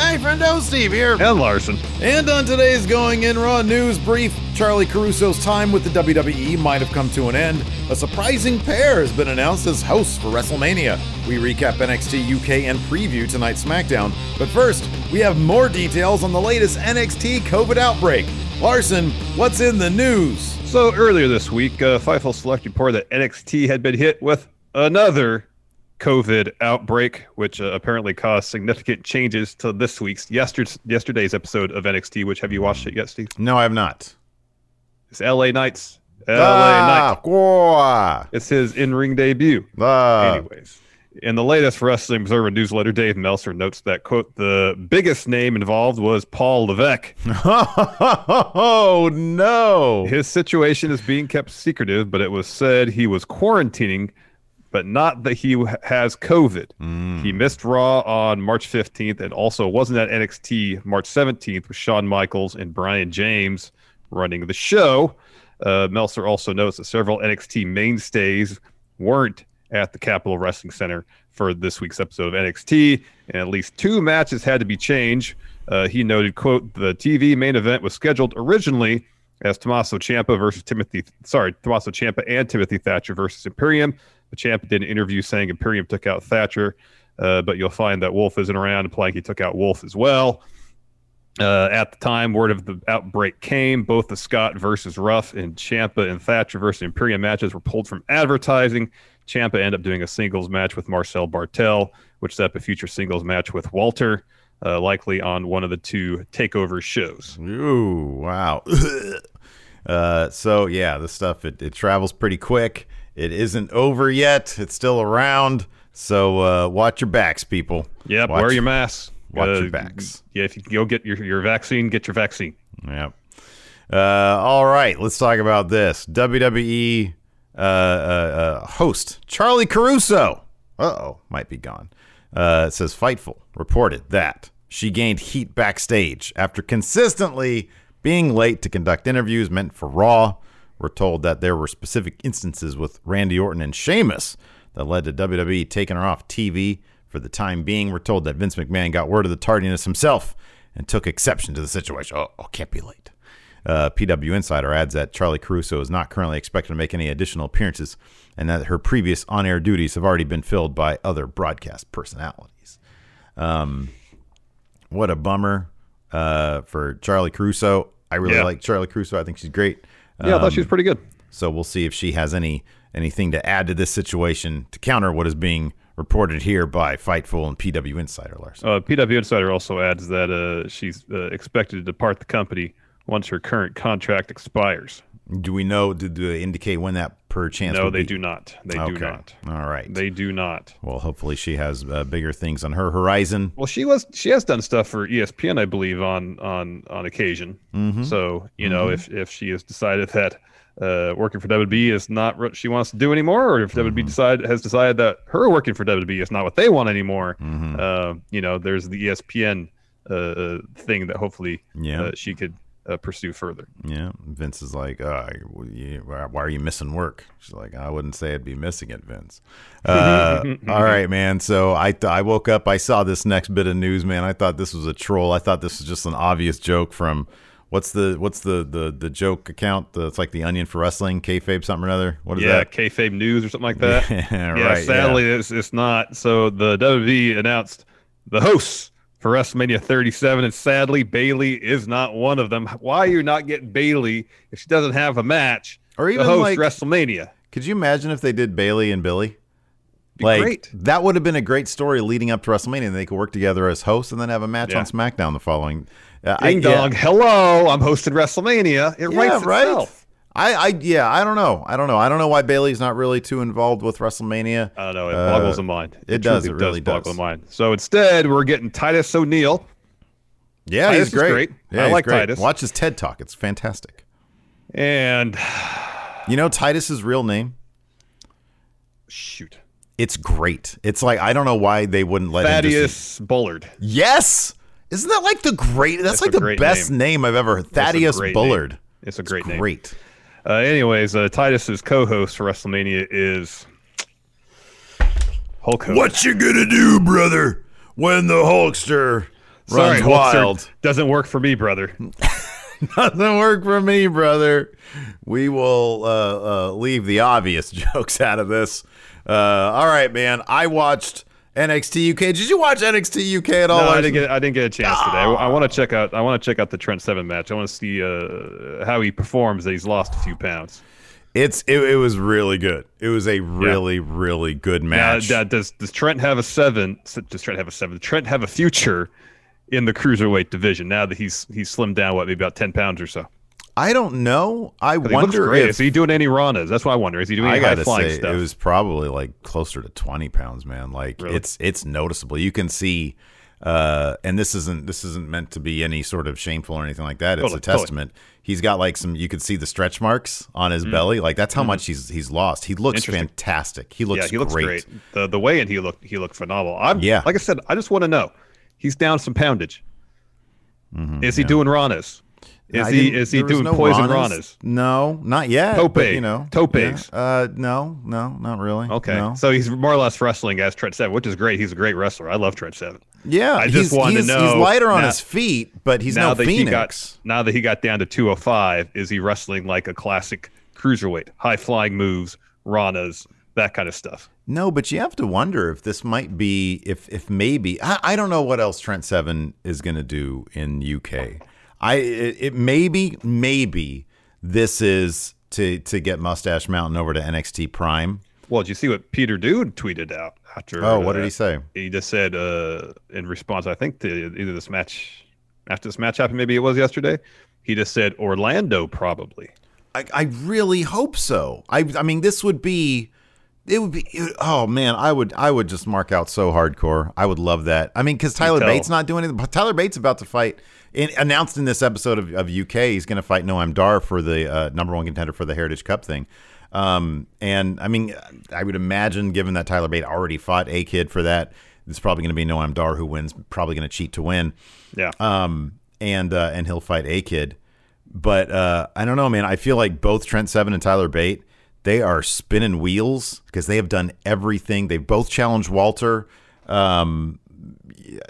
Hey, friendo, Steve here. And Larson. And on today's Going In Raw news brief, Charly Caruso's time with the WWE might have come to an end. A surprising pair has been announced as hosts for WrestleMania. We recap NXT UK and preview tonight's SmackDown. But first, we have more details on the latest NXT COVID outbreak. Larson, what's in the news? So earlier this week, uh, Fightful Select reported that NXT had been hit with another COVID outbreak, which uh, apparently caused significant changes to this week's yesterday, yesterday's episode of NXT. Which have you watched it yet, Steve? No, I have not. It's LA Knights. LA ah, Knights. It's his in-ring debut. Ah. Anyways, in the latest Wrestling Observer newsletter, Dave Meltzer notes that quote the biggest name involved was Paul Levesque. oh no! His situation is being kept secretive, but it was said he was quarantining but not that he has COVID. Mm. He missed Raw on March 15th and also wasn't at NXT March 17th with Shawn Michaels and Brian James running the show. Uh, Meltzer also notes that several NXT mainstays weren't at the Capitol Wrestling Center for this week's episode of NXT, and at least two matches had to be changed. Uh, he noted, "quote The TV main event was scheduled originally as Tommaso Ciampa versus Timothy, sorry, Tommaso Ciampa and Timothy Thatcher versus Imperium." The champ did an interview saying Imperium took out Thatcher, uh, but you'll find that Wolf isn't around, implying he took out Wolf as well. Uh, at the time, word of the outbreak came. Both the Scott versus Ruff and Ciampa and Thatcher versus Imperium matches were pulled from advertising. Ciampa ended up doing a singles match with Marcel Barthel, which set up a future singles match with Walter, uh, likely on one of the two takeover shows. Ooh, wow. uh, so yeah, the stuff it, it travels pretty quick. It isn't over yet. It's still around. So uh, watch your backs, people. Yep, watch, wear your masks. Watch uh, your backs. Yeah, if you go get your, your vaccine, get your vaccine. Yep. Uh, all right, let's talk about this. WWE uh, uh, uh, host Charly Caruso. Uh oh, might be gone. it says Fightful reported that she gained heat backstage after consistently being late to conduct interviews meant for Raw. We're told that there were specific instances with Randy Orton and Sheamus that led to WWE taking her off TV for the time being. We're told that Vince McMahon got word of the tardiness himself and took exception to the situation. Oh, oh can't be late. Uh, PW Insider adds that Charly Caruso is not currently expected to make any additional appearances and that her previous on air duties have already been filled by other broadcast personalities. Um, what a bummer uh, for Charly Caruso. I really Yeah. like Charly Caruso. I think she's great. Yeah, I thought she was Um, pretty good. so we'll see if she has any anything to add to this situation to counter what is being reported here by Fightful and PW Insider, Larson. Uh, PW Insider also adds that uh, she's uh, expected to depart the company once her current contract expires. Do we know? Do they indicate when that per chance? no, they be? do not. They okay. do not. All right. They do not. well, hopefully she has uh, bigger things on her horizon. Well, she was she has done stuff for ESPN, I believe, on on on occasion. Mhm. So you know, if if she has decided that uh, working for WB is not what she wants to do anymore, or if Mm-hmm. WB decide has decided that her working for WB is not what they want anymore, Mhm. uh, you know, there's the ESPN uh, uh, thing that hopefully Yeah. uh, she could uh, pursue further. Yeah, Vince is like, uh, you- why are you missing work? She's like, I wouldn't say I'd be missing it, Vince. Uh, all right, man. So I th- I woke up, I saw this next bit of news, man. I thought this was a troll. I thought this was just an obvious joke from what's the what's the the the joke account? The, it's like the Onion for wrestling, kayfabe something or other. What is that? yeah, that? kayfabe news or something like that. Yeah, yeah, right, sadly, It's, it's not. So the WWE announced the hosts for WrestleMania 37, and sadly, Bayley is not one of them. Why are you not getting Bayley if she doesn't have a match? Or even host like- WrestleMania. Could you imagine if they did Bayley and Billy? Like great. that would have been a great story leading up to WrestleMania, and they could work together as hosts and then have a match Yeah. on SmackDown the following. Uh, I- Ding yeah. dong, hello, I'm hosting WrestleMania. It Yeah, writes right. I, I, yeah, I don't know. I don't know. I don't know why Bayley's not really too involved with WrestleMania. I don't know. It Uh, boggles the mind. it does, truly it really boggle does. the mind. So instead, we're getting Titus O'Neil. yeah, Titus he's great. great. Yeah, I like great. Titus. Watch his TED talk. It's fantastic. And You know Titus's real name? shoot, It's great. It's like I don't know why they wouldn't let him. Just, Thaddeus Bullard. yes, isn't that like the great? That's, That's like the best name. name. I've ever. Thaddeus Bullard. name. It's a great name. Great. Uh, anyways, uh, Titus's co-host for WrestleMania is Hulk Hogan. What you gonna do, brother, when the Hulkster Sorry, runs Hulkster wild? Doesn't work for me, brother. Doesn't work for me, brother. We will uh, uh, leave the obvious jokes out of this. Uh, all right, man. I watched NXT UK. Did you watch NXT UK at all? No, I didn't get. I didn't get a chance today. I, I want to check out. I want to check out the Trent Seven match. I want to see uh, how he performs. That he's lost a few pounds. It's it, it was really good. It was a really really good match. now, does does Trent have a seven? Does Trent have a seven? Does Trent have a future in the cruiserweight division now that he's he's slimmed down? What maybe about ten pounds or so? I don't know. I wonder great. if Is he doing any Ranas? That's what I wonder. Is he doing any high gotta flying say stuff? it was probably like closer to twenty pounds, man. Like Really? it's it's noticeable. You can see, uh, and this isn't this isn't meant to be any sort of shameful or anything like that. It's Totally, a totally. testament. He's got like some. You could see the stretch marks on his belly. Like that's how much he's he's lost. He looks. Fantastic. He looks yeah, he looks great. great. The the way and he looked he looked phenomenal. I'm Yeah. like I said, I just want to know. He's down some poundage. Mm-hmm, is he doing Ranas? Is I he is he doing no poison Ranas. No, not yet. Tope. but, you know, Topes. yeah. Uh, no, no, not really. Okay, No. so he's more or less wrestling as Trent Seven, which is great. He's a great wrestler. I love Trent Seven. Yeah, I just wanted to know he's lighter on now- his feet, but he's now no that Phoenix. he got now that he got down to 205, is he wrestling like a classic cruiserweight, high flying moves, Ranas, that kind of stuff? No, but you have to wonder if this might be if if maybe I, I don't know what else Trent Seven is going to do in UK. I it, it maybe maybe this is to to get Mustache Mountain over to NXT Prime. Well, did you see what Pete Dunne tweeted out after? Oh, what did uh, he say? He just said uh, in response, I think to either this match after this match happened, maybe it was yesterday. He just said Orlando probably. I, I really hope so. I I mean this would be it would be it- oh man I would I would just mark out so hardcore. I would love that. I mean because Tyler. Bates not doing anything. Tyler Bates about to fight. In, announced in this episode of, of UK, he's going to fight Noam Dar for the uh, number one contender for the Heritage Cup thing. Um, and I mean, I would imagine, given that Tyler Bate already fought A-Kid for that, it's probably going to be Noam Dar who wins. Probably going to cheat to win Yeah. um, and uh, and he'll fight A-Kid. But uh, I don't know, man. I feel like both Trent Seven and Tyler Bate, they are spinning wheels because they have done everything. They've both challenged Walter. Um,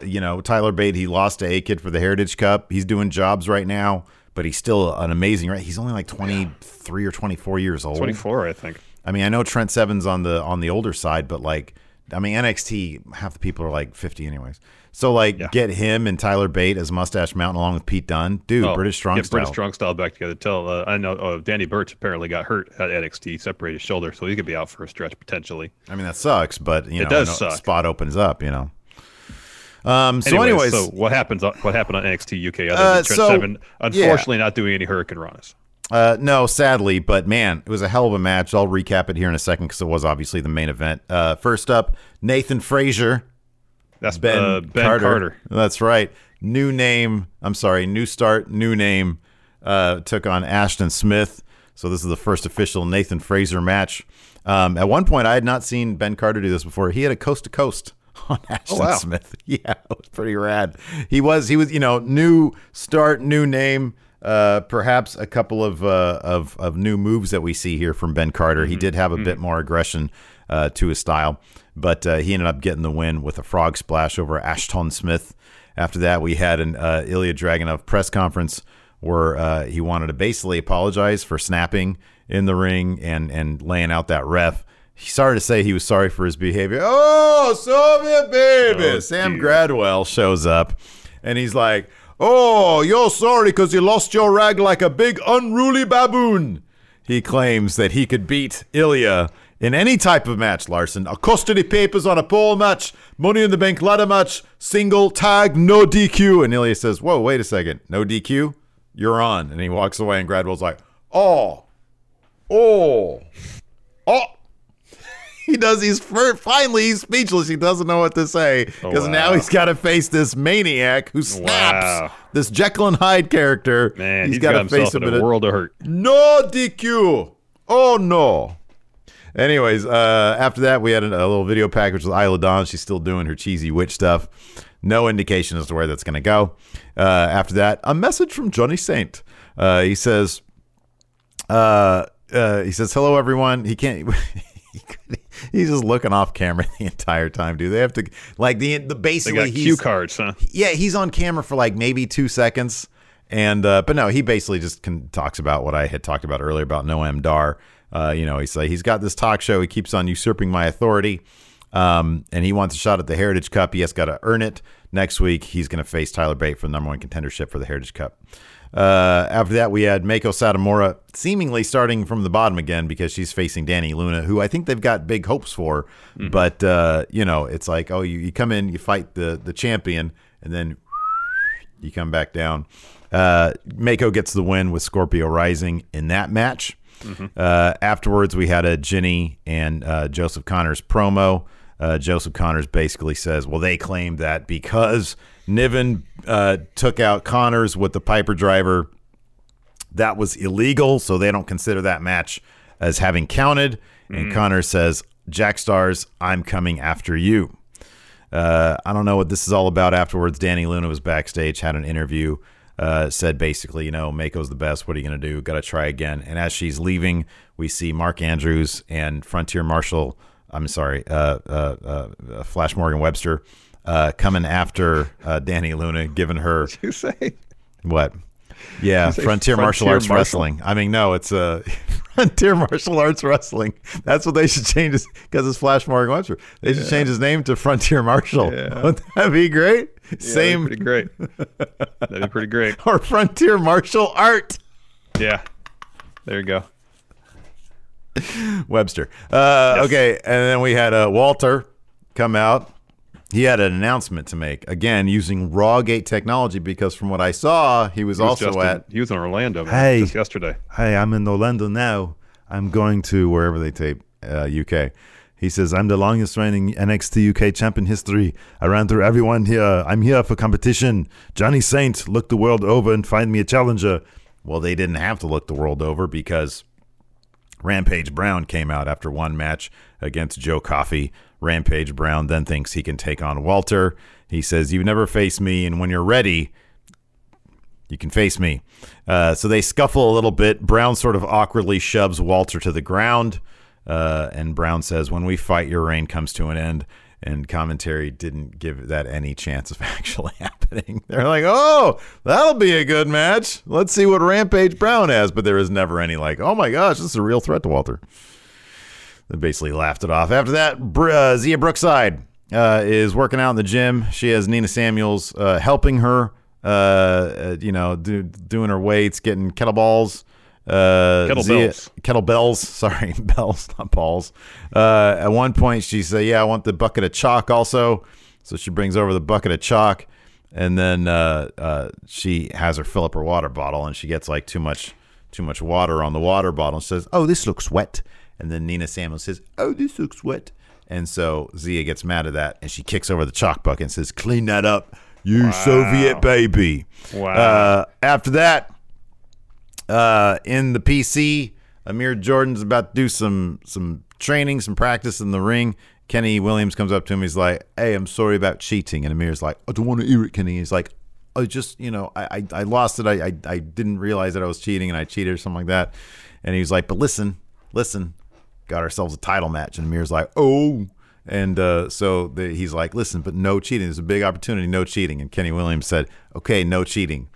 you know, Tyler Bate, he lost to A-Kid for the Heritage Cup. He's doing jobs right now, but he's still an amazing. Right, he's only like twenty three or twenty four years old. 24, I think. I mean, I know Trent Seven's on the on the older side, but like, I mean, NXT half the people are like fifty anyways. So like, Yeah. get him and Tyler Bate as Mustache Mountain along with Pete Dunne, dude. Oh, British strong get style. British strong style back together. Tell uh, I know uh, Danny Burch apparently got hurt at NXT, separated his shoulder, so he could be out for a stretch potentially. I mean, that sucks, but you It know, does suck. spot opens up, you know. Um. So, Anyways, anyways, so what happens? on- What happened on NXT UK? Other Uh, than Trent so, Seven, unfortunately, not doing any Hurricane Ranas. Uh, no, sadly, but man, it was a hell of a match. I'll recap it here in a second because it was obviously the main event. Uh, first up, Nathan Frazer, That's Ben, uh, Ben Carter. Carter. That's right. New name. I'm sorry. New start. New name. Uh, took on Ashton Smith. So this is the first official Nathan Frazer match. Um, at one point, I had not seen Ben Carter do this before. He had a coast to coast on Ashton wow. Smith. Yeah, it was pretty rad. He was. He was. You know, new start, new name. Uh, perhaps a couple of, uh, of of new moves that we see here from Ben Carter. He did have a bit more aggression uh, to his style, but uh, he ended up getting the win with a frog splash over Ashton Smith. After that, we had an uh, Ilya Dragunov press conference where uh, he wanted to basically apologize for snapping in the ring and and laying out that ref. He started to say he was sorry for his behavior. Oh, Soviet baby! Oh, Sam. Gradwell shows up, and he's like, "Oh, you're sorry because you lost your rag like a big unruly baboon." He claims that he could beat Ilya in any type of match, Larson. A custody papers on a pole match, money in the bank ladder match, single tag, no DQ. And Ilya says, Whoa, wait a second. No DQ? You're on. And he walks away, and Gradwell's like, Oh, oh, oh. He does. He's finally he's speechless. He doesn't know what to say because Oh, now he's got to face this maniac who snaps. Wow. This Jekyll and Hyde character. Man, he's he's got got to face him in a world of hurt. no DQ. Oh no. Anyways, uh, after that, we had a, a little video package with Isla Dawn. She's still doing her cheesy witch stuff. No indication as to where that's going to go. Uh, after that, a message from Johnny Saint. Uh, he says, uh, uh, he says, hello, everyone. He can't. He's just looking off camera the entire time, dude. They have to like the the basically cue cards, huh? yeah, he's on camera for like maybe two seconds, and uh, but no, he basically just can, talks about what I had talked about earlier about Noam Dar. Uh, you know, he's like he's got this talk show. He keeps on usurping my authority, um, and he wants a shot at the Heritage Cup. He has got to earn it. Next week, he's going to face Tyler Bate for the number one contendership for the Heritage Cup. Uh, after that, we had Meiko Satomura seemingly starting from the bottom again because she's facing Dani Luna, who I think they've got big hopes for. But uh, you know, it's like, oh, you, you come in, you fight the the champion, and then you come back down. Uh, Meiko gets the win with Scorpio Rising in that match. Uh, afterwards, we had a Jinny and uh, Joseph Conners promo. Uh, Joseph Conners basically says, well, they claim that because Niven uh, took out Conners with the Piper driver, that was illegal, so they don't consider that match as having counted. And Conners says, Jack Starz, I'm coming after you. Uh, I don't know what this is all about. Afterwards, Dani Luna was backstage, had an interview, uh, said basically, you know, Meiko's the best. What are you going to do? Got to try again. And as she's leaving, we see Mark Andrews and Frontier Marshal, I'm sorry, uh, uh, uh, Flash Morgan Webster, uh, coming after uh, Dani Luna, giving her You say? what? Yeah, say Frontier, Martial Arts Martial? Wrestling. I mean, no, it's uh, Frontier Martial Arts Wrestling. That's what they should change his because it's Flash Morgan Webster. They should change his name to Frontier Martial. Yeah. Wouldn't that be great? Yeah, that'd be Same pretty great. That'd be pretty great. or Frontier Martial Art Yeah. There you go. Webster. Uh, Yes. Okay, and then we had uh, Walter come out. He had an announcement to make again using Rawgate technology because from what I saw, he was He was also just in- at he was in Orlando man, Hey. just yesterday. Hey, I'm in Orlando now. I'm going to wherever they tape uh, UK. He says, I'm the longest reigning NXT UK champion history. I ran through everyone here. I'm here for competition. Johnny Saint, look the world over and find me a challenger. Well, they didn't have to look the world over because Rampage Brown came out after one match against Joe Coffey. Rampage Brown then thinks he can take on Walter. He says, You've never faced me, and when you're ready, you can face me. Uh, so they scuffle a little bit. Brown sort of awkwardly shoves Walter to the ground. Uh, and Brown says, When we fight, your reign comes to an end. And commentary didn't give that any chance of actually happening. They're like, Oh, that'll be a good match. Let's see what Rampage Brown has. But there is never any, like, Oh my gosh, this is a real threat to Walter. They basically laughed it off. After that, Br- uh, Xia Brookside uh, is working out in the gym. She has Nina Samuels uh, helping her, uh, you know, do, doing her weights, getting kettlebells. Uh, Kettlebells. Xia- kettlebells. Sorry, bells, not balls. Uh, at one point, she said, "Yeah, I want the bucket of chalk also." So she brings over the bucket of chalk, and then uh, uh, she has her fill up her water bottle, and she gets like too much, too much water on the water bottle. And says, "Oh, this looks wet." And then Nina Samuels says, "Oh, this looks wet." And so Xia gets mad at that, and she kicks over the chalk bucket and says, "Clean that up, you Soviet baby." Wow. Uh, after that, uh, in the PC, Amir Jordan's about to do some some training, some practice in the ring. Kenny Williams comes up to him. He's like, "Hey, I'm sorry about cheating." And Amir's like, "I don't want to hear it, Kenny." He's like, oh, just you know, I I, I lost it. I, I I didn't realize that I was cheating and I cheated or something like that. And he was like, but listen, listen, got ourselves a title match. And Amir's like, oh. And uh, so the, he's like, listen, but no cheating. There's a big opportunity, no cheating. And Kenny Williams said, okay, no cheating.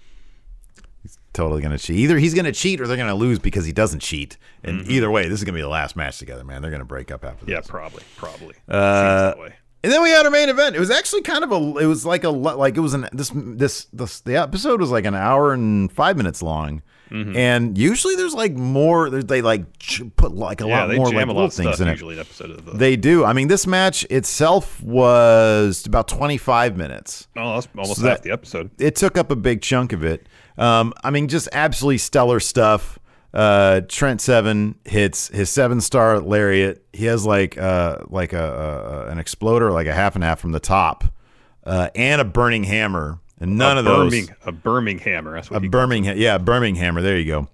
He's totally going to cheat. Either he's going to cheat or they're going to lose because he doesn't cheat. And either way, this is going to be the last match together, man. They're going to break up after Yeah, this. probably, probably. Uh, Seems that way. And then we had our main event. It was actually kind of a. It was like a like it was an this this this the episode was like an hour and five minutes long. Mm-hmm. And usually there's like more. They like ch- put like a Yeah, lot more like a little things stuff in it. usually an episode of the. They do. I mean, this match itself was about 25 minutes. oh, that's almost So half that- the episode. It took up a big chunk of it. Um, I mean, just absolutely stellar stuff. Uh, Trent Seven hits his seven star lariat. He has like uh, like a, a an exploder, like a half and half from the top, uh, and a burning hammer. And none a of those a Birmingham. What a Birmingham, yeah, Birmingham. Hammer. There you go.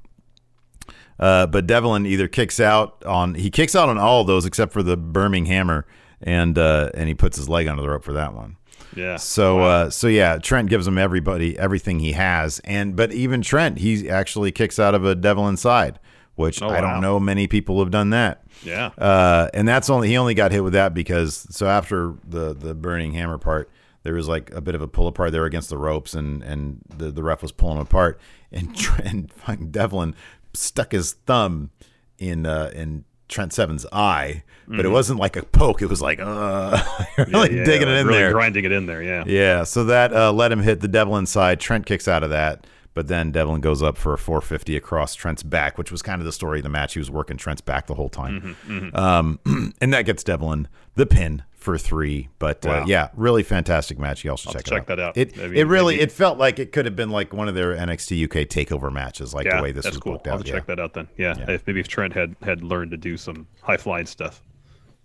Uh, but Devlin either kicks out on he kicks out on all of those except for the Birmingham, hammer, and uh, and he puts his leg under the rope for that one. Yeah. So uh, so yeah, Trent gives him everybody everything he has, and but even Trent he actually kicks out of a Devlin side, which Oh, I wow. don't know many people have done that. Yeah. Uh, and that's only he only got hit with that because so after the the burning hammer part, there was like a bit of a pull apart there against the ropes, and and the, the ref was pulling him apart, and Trent fucking Devlin stuck his thumb in uh, in Trent Seven's eye, but it wasn't like a poke; it was like uh, really Mm-hmm. Yeah, digging it in really there. grinding it in there. Yeah. Yeah, so that uh, let him hit the Devlin side. Trent kicks out of that, but then Devlin goes up for a 450 across Trent's back, which was kind of the story of the match. He was working Trent's back the whole time, Mm-hmm, Um, and that gets Devlin the pin for three. But uh, yeah, really fantastic match. You also I'll check, check it that out. It Maybe- it really maybe- it felt like it could have been like one of their NXT UK takeover matches, like yeah, the way this that's was cool. booked I'll out. to Yeah. check that out then. Yeah, Yeah. If, maybe if Trent had had learned to do some high flying stuff,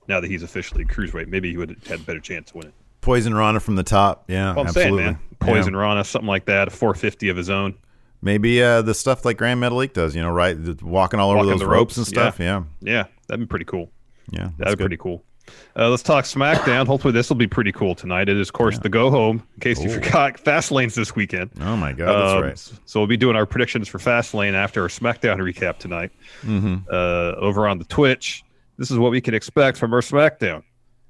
now that he's officially cruiserweight, maybe he would have had a better chance to win it. Poison Rana from the top. Yeah, Well, I'm absolutely. saying, man. Poison Rana, something like that, a 450 of his own. Maybe uh, the stuff like Grand Metalik does. You know, right? Walking all over Walking those ropes, ropes, and stuff. Yeah, Yeah, that'd be pretty cool. yeah. That'd be good. pretty cool. Uh, let's talk SmackDown. Hopefully, this will be pretty cool tonight. It is, of course, the go home. In case you forgot, Fastlane's this weekend. Oh my god, that's Um, right. So we'll be doing our predictions for Fastlane after our SmackDown recap tonight. Mm-hmm. Uh, over on the Twitch, this is what we can expect from our SmackDown.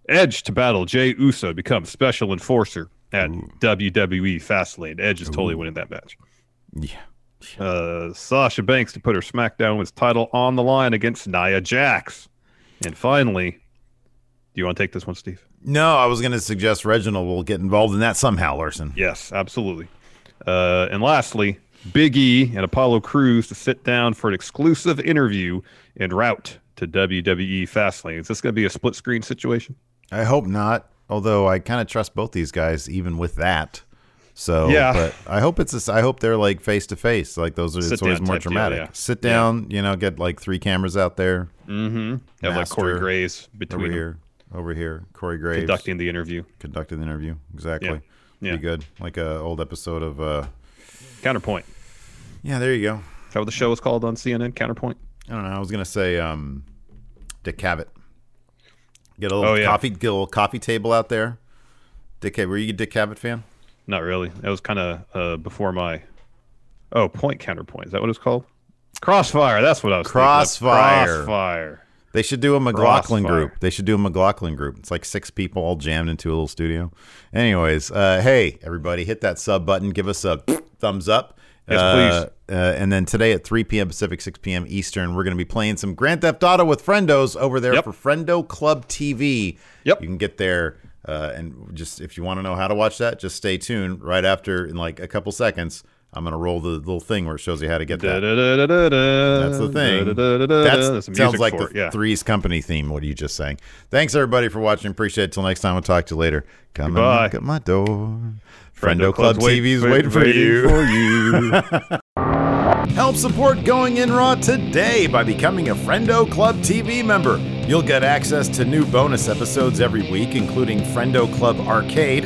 Edge to battle Jey Uso become special enforcer at WWE Fastlane. Edge is totally winning that match. Yeah. Uh, Sasha Banks to put her SmackDown with title on the line against Nia Jax. And finally, do you want to take this one, Steve? No, I was going to suggest Reginald will get involved in that somehow, Larson. Yes, absolutely. Uh, and lastly, Big E and Apollo Crews to sit down for an exclusive interview en route to WWE Fastlane. Is this going to be a split screen situation? I hope not. Although I kind of trust both these guys, even with that. So, Yeah. but I hope it's. A, I hope they're like face to face. Like those are. It's always more type deal, dramatic. yeah. Sit down. You know, get like three cameras out there. Mm-hmm. Have like Corey Graves between here, over here. Corey Graves conducting the interview. Conducting the interview. Exactly. Yeah. Yeah. Be good. Like a old episode of. uh Counterpoint. Yeah, there you go. Is that what the show is called on CNN? Counterpoint. I don't know. I was gonna say um, Dick Cavett. Get a little Oh, yeah. coffee. Get a little coffee table out there. Dick, were you a Dick Cavett fan? Not really. That was kind of uh, before my. Oh, point counterpoint. Is that what it's called? Crossfire. That's what I was. Crossfire. Crossfire. They should do a McLaughlin Crossfire. group. They should do a McLaughlin group. It's like six people all jammed into a little studio. Anyways, uh, hey everybody, hit that sub button. Give us a thumbs up. Yes, Uh, uh, and then today at 3 p.m. Pacific, 6 p.m. Eastern, we're going to be playing some Grand Theft Auto with Friendos over there Yep. for Friendo Club TV. Yep. You can get there. Uh, and just if you want to know how to watch that, just stay tuned. Right after, in like a couple seconds, I'm going to roll the little thing where it shows you how to get that. That's the thing. That sounds like the. Yeah. Three's Company theme. What are you just saying? Thanks everybody for watching. Appreciate it. Till next time, we'll talk to you later. Come and knock at my door. Friendo Club wait- TV's wait- waiting for waiting you. for you. Help support Going In Raw today by becoming a Friendo Club TV member. You'll get access to new bonus episodes every week, including Friendo Club Arcade,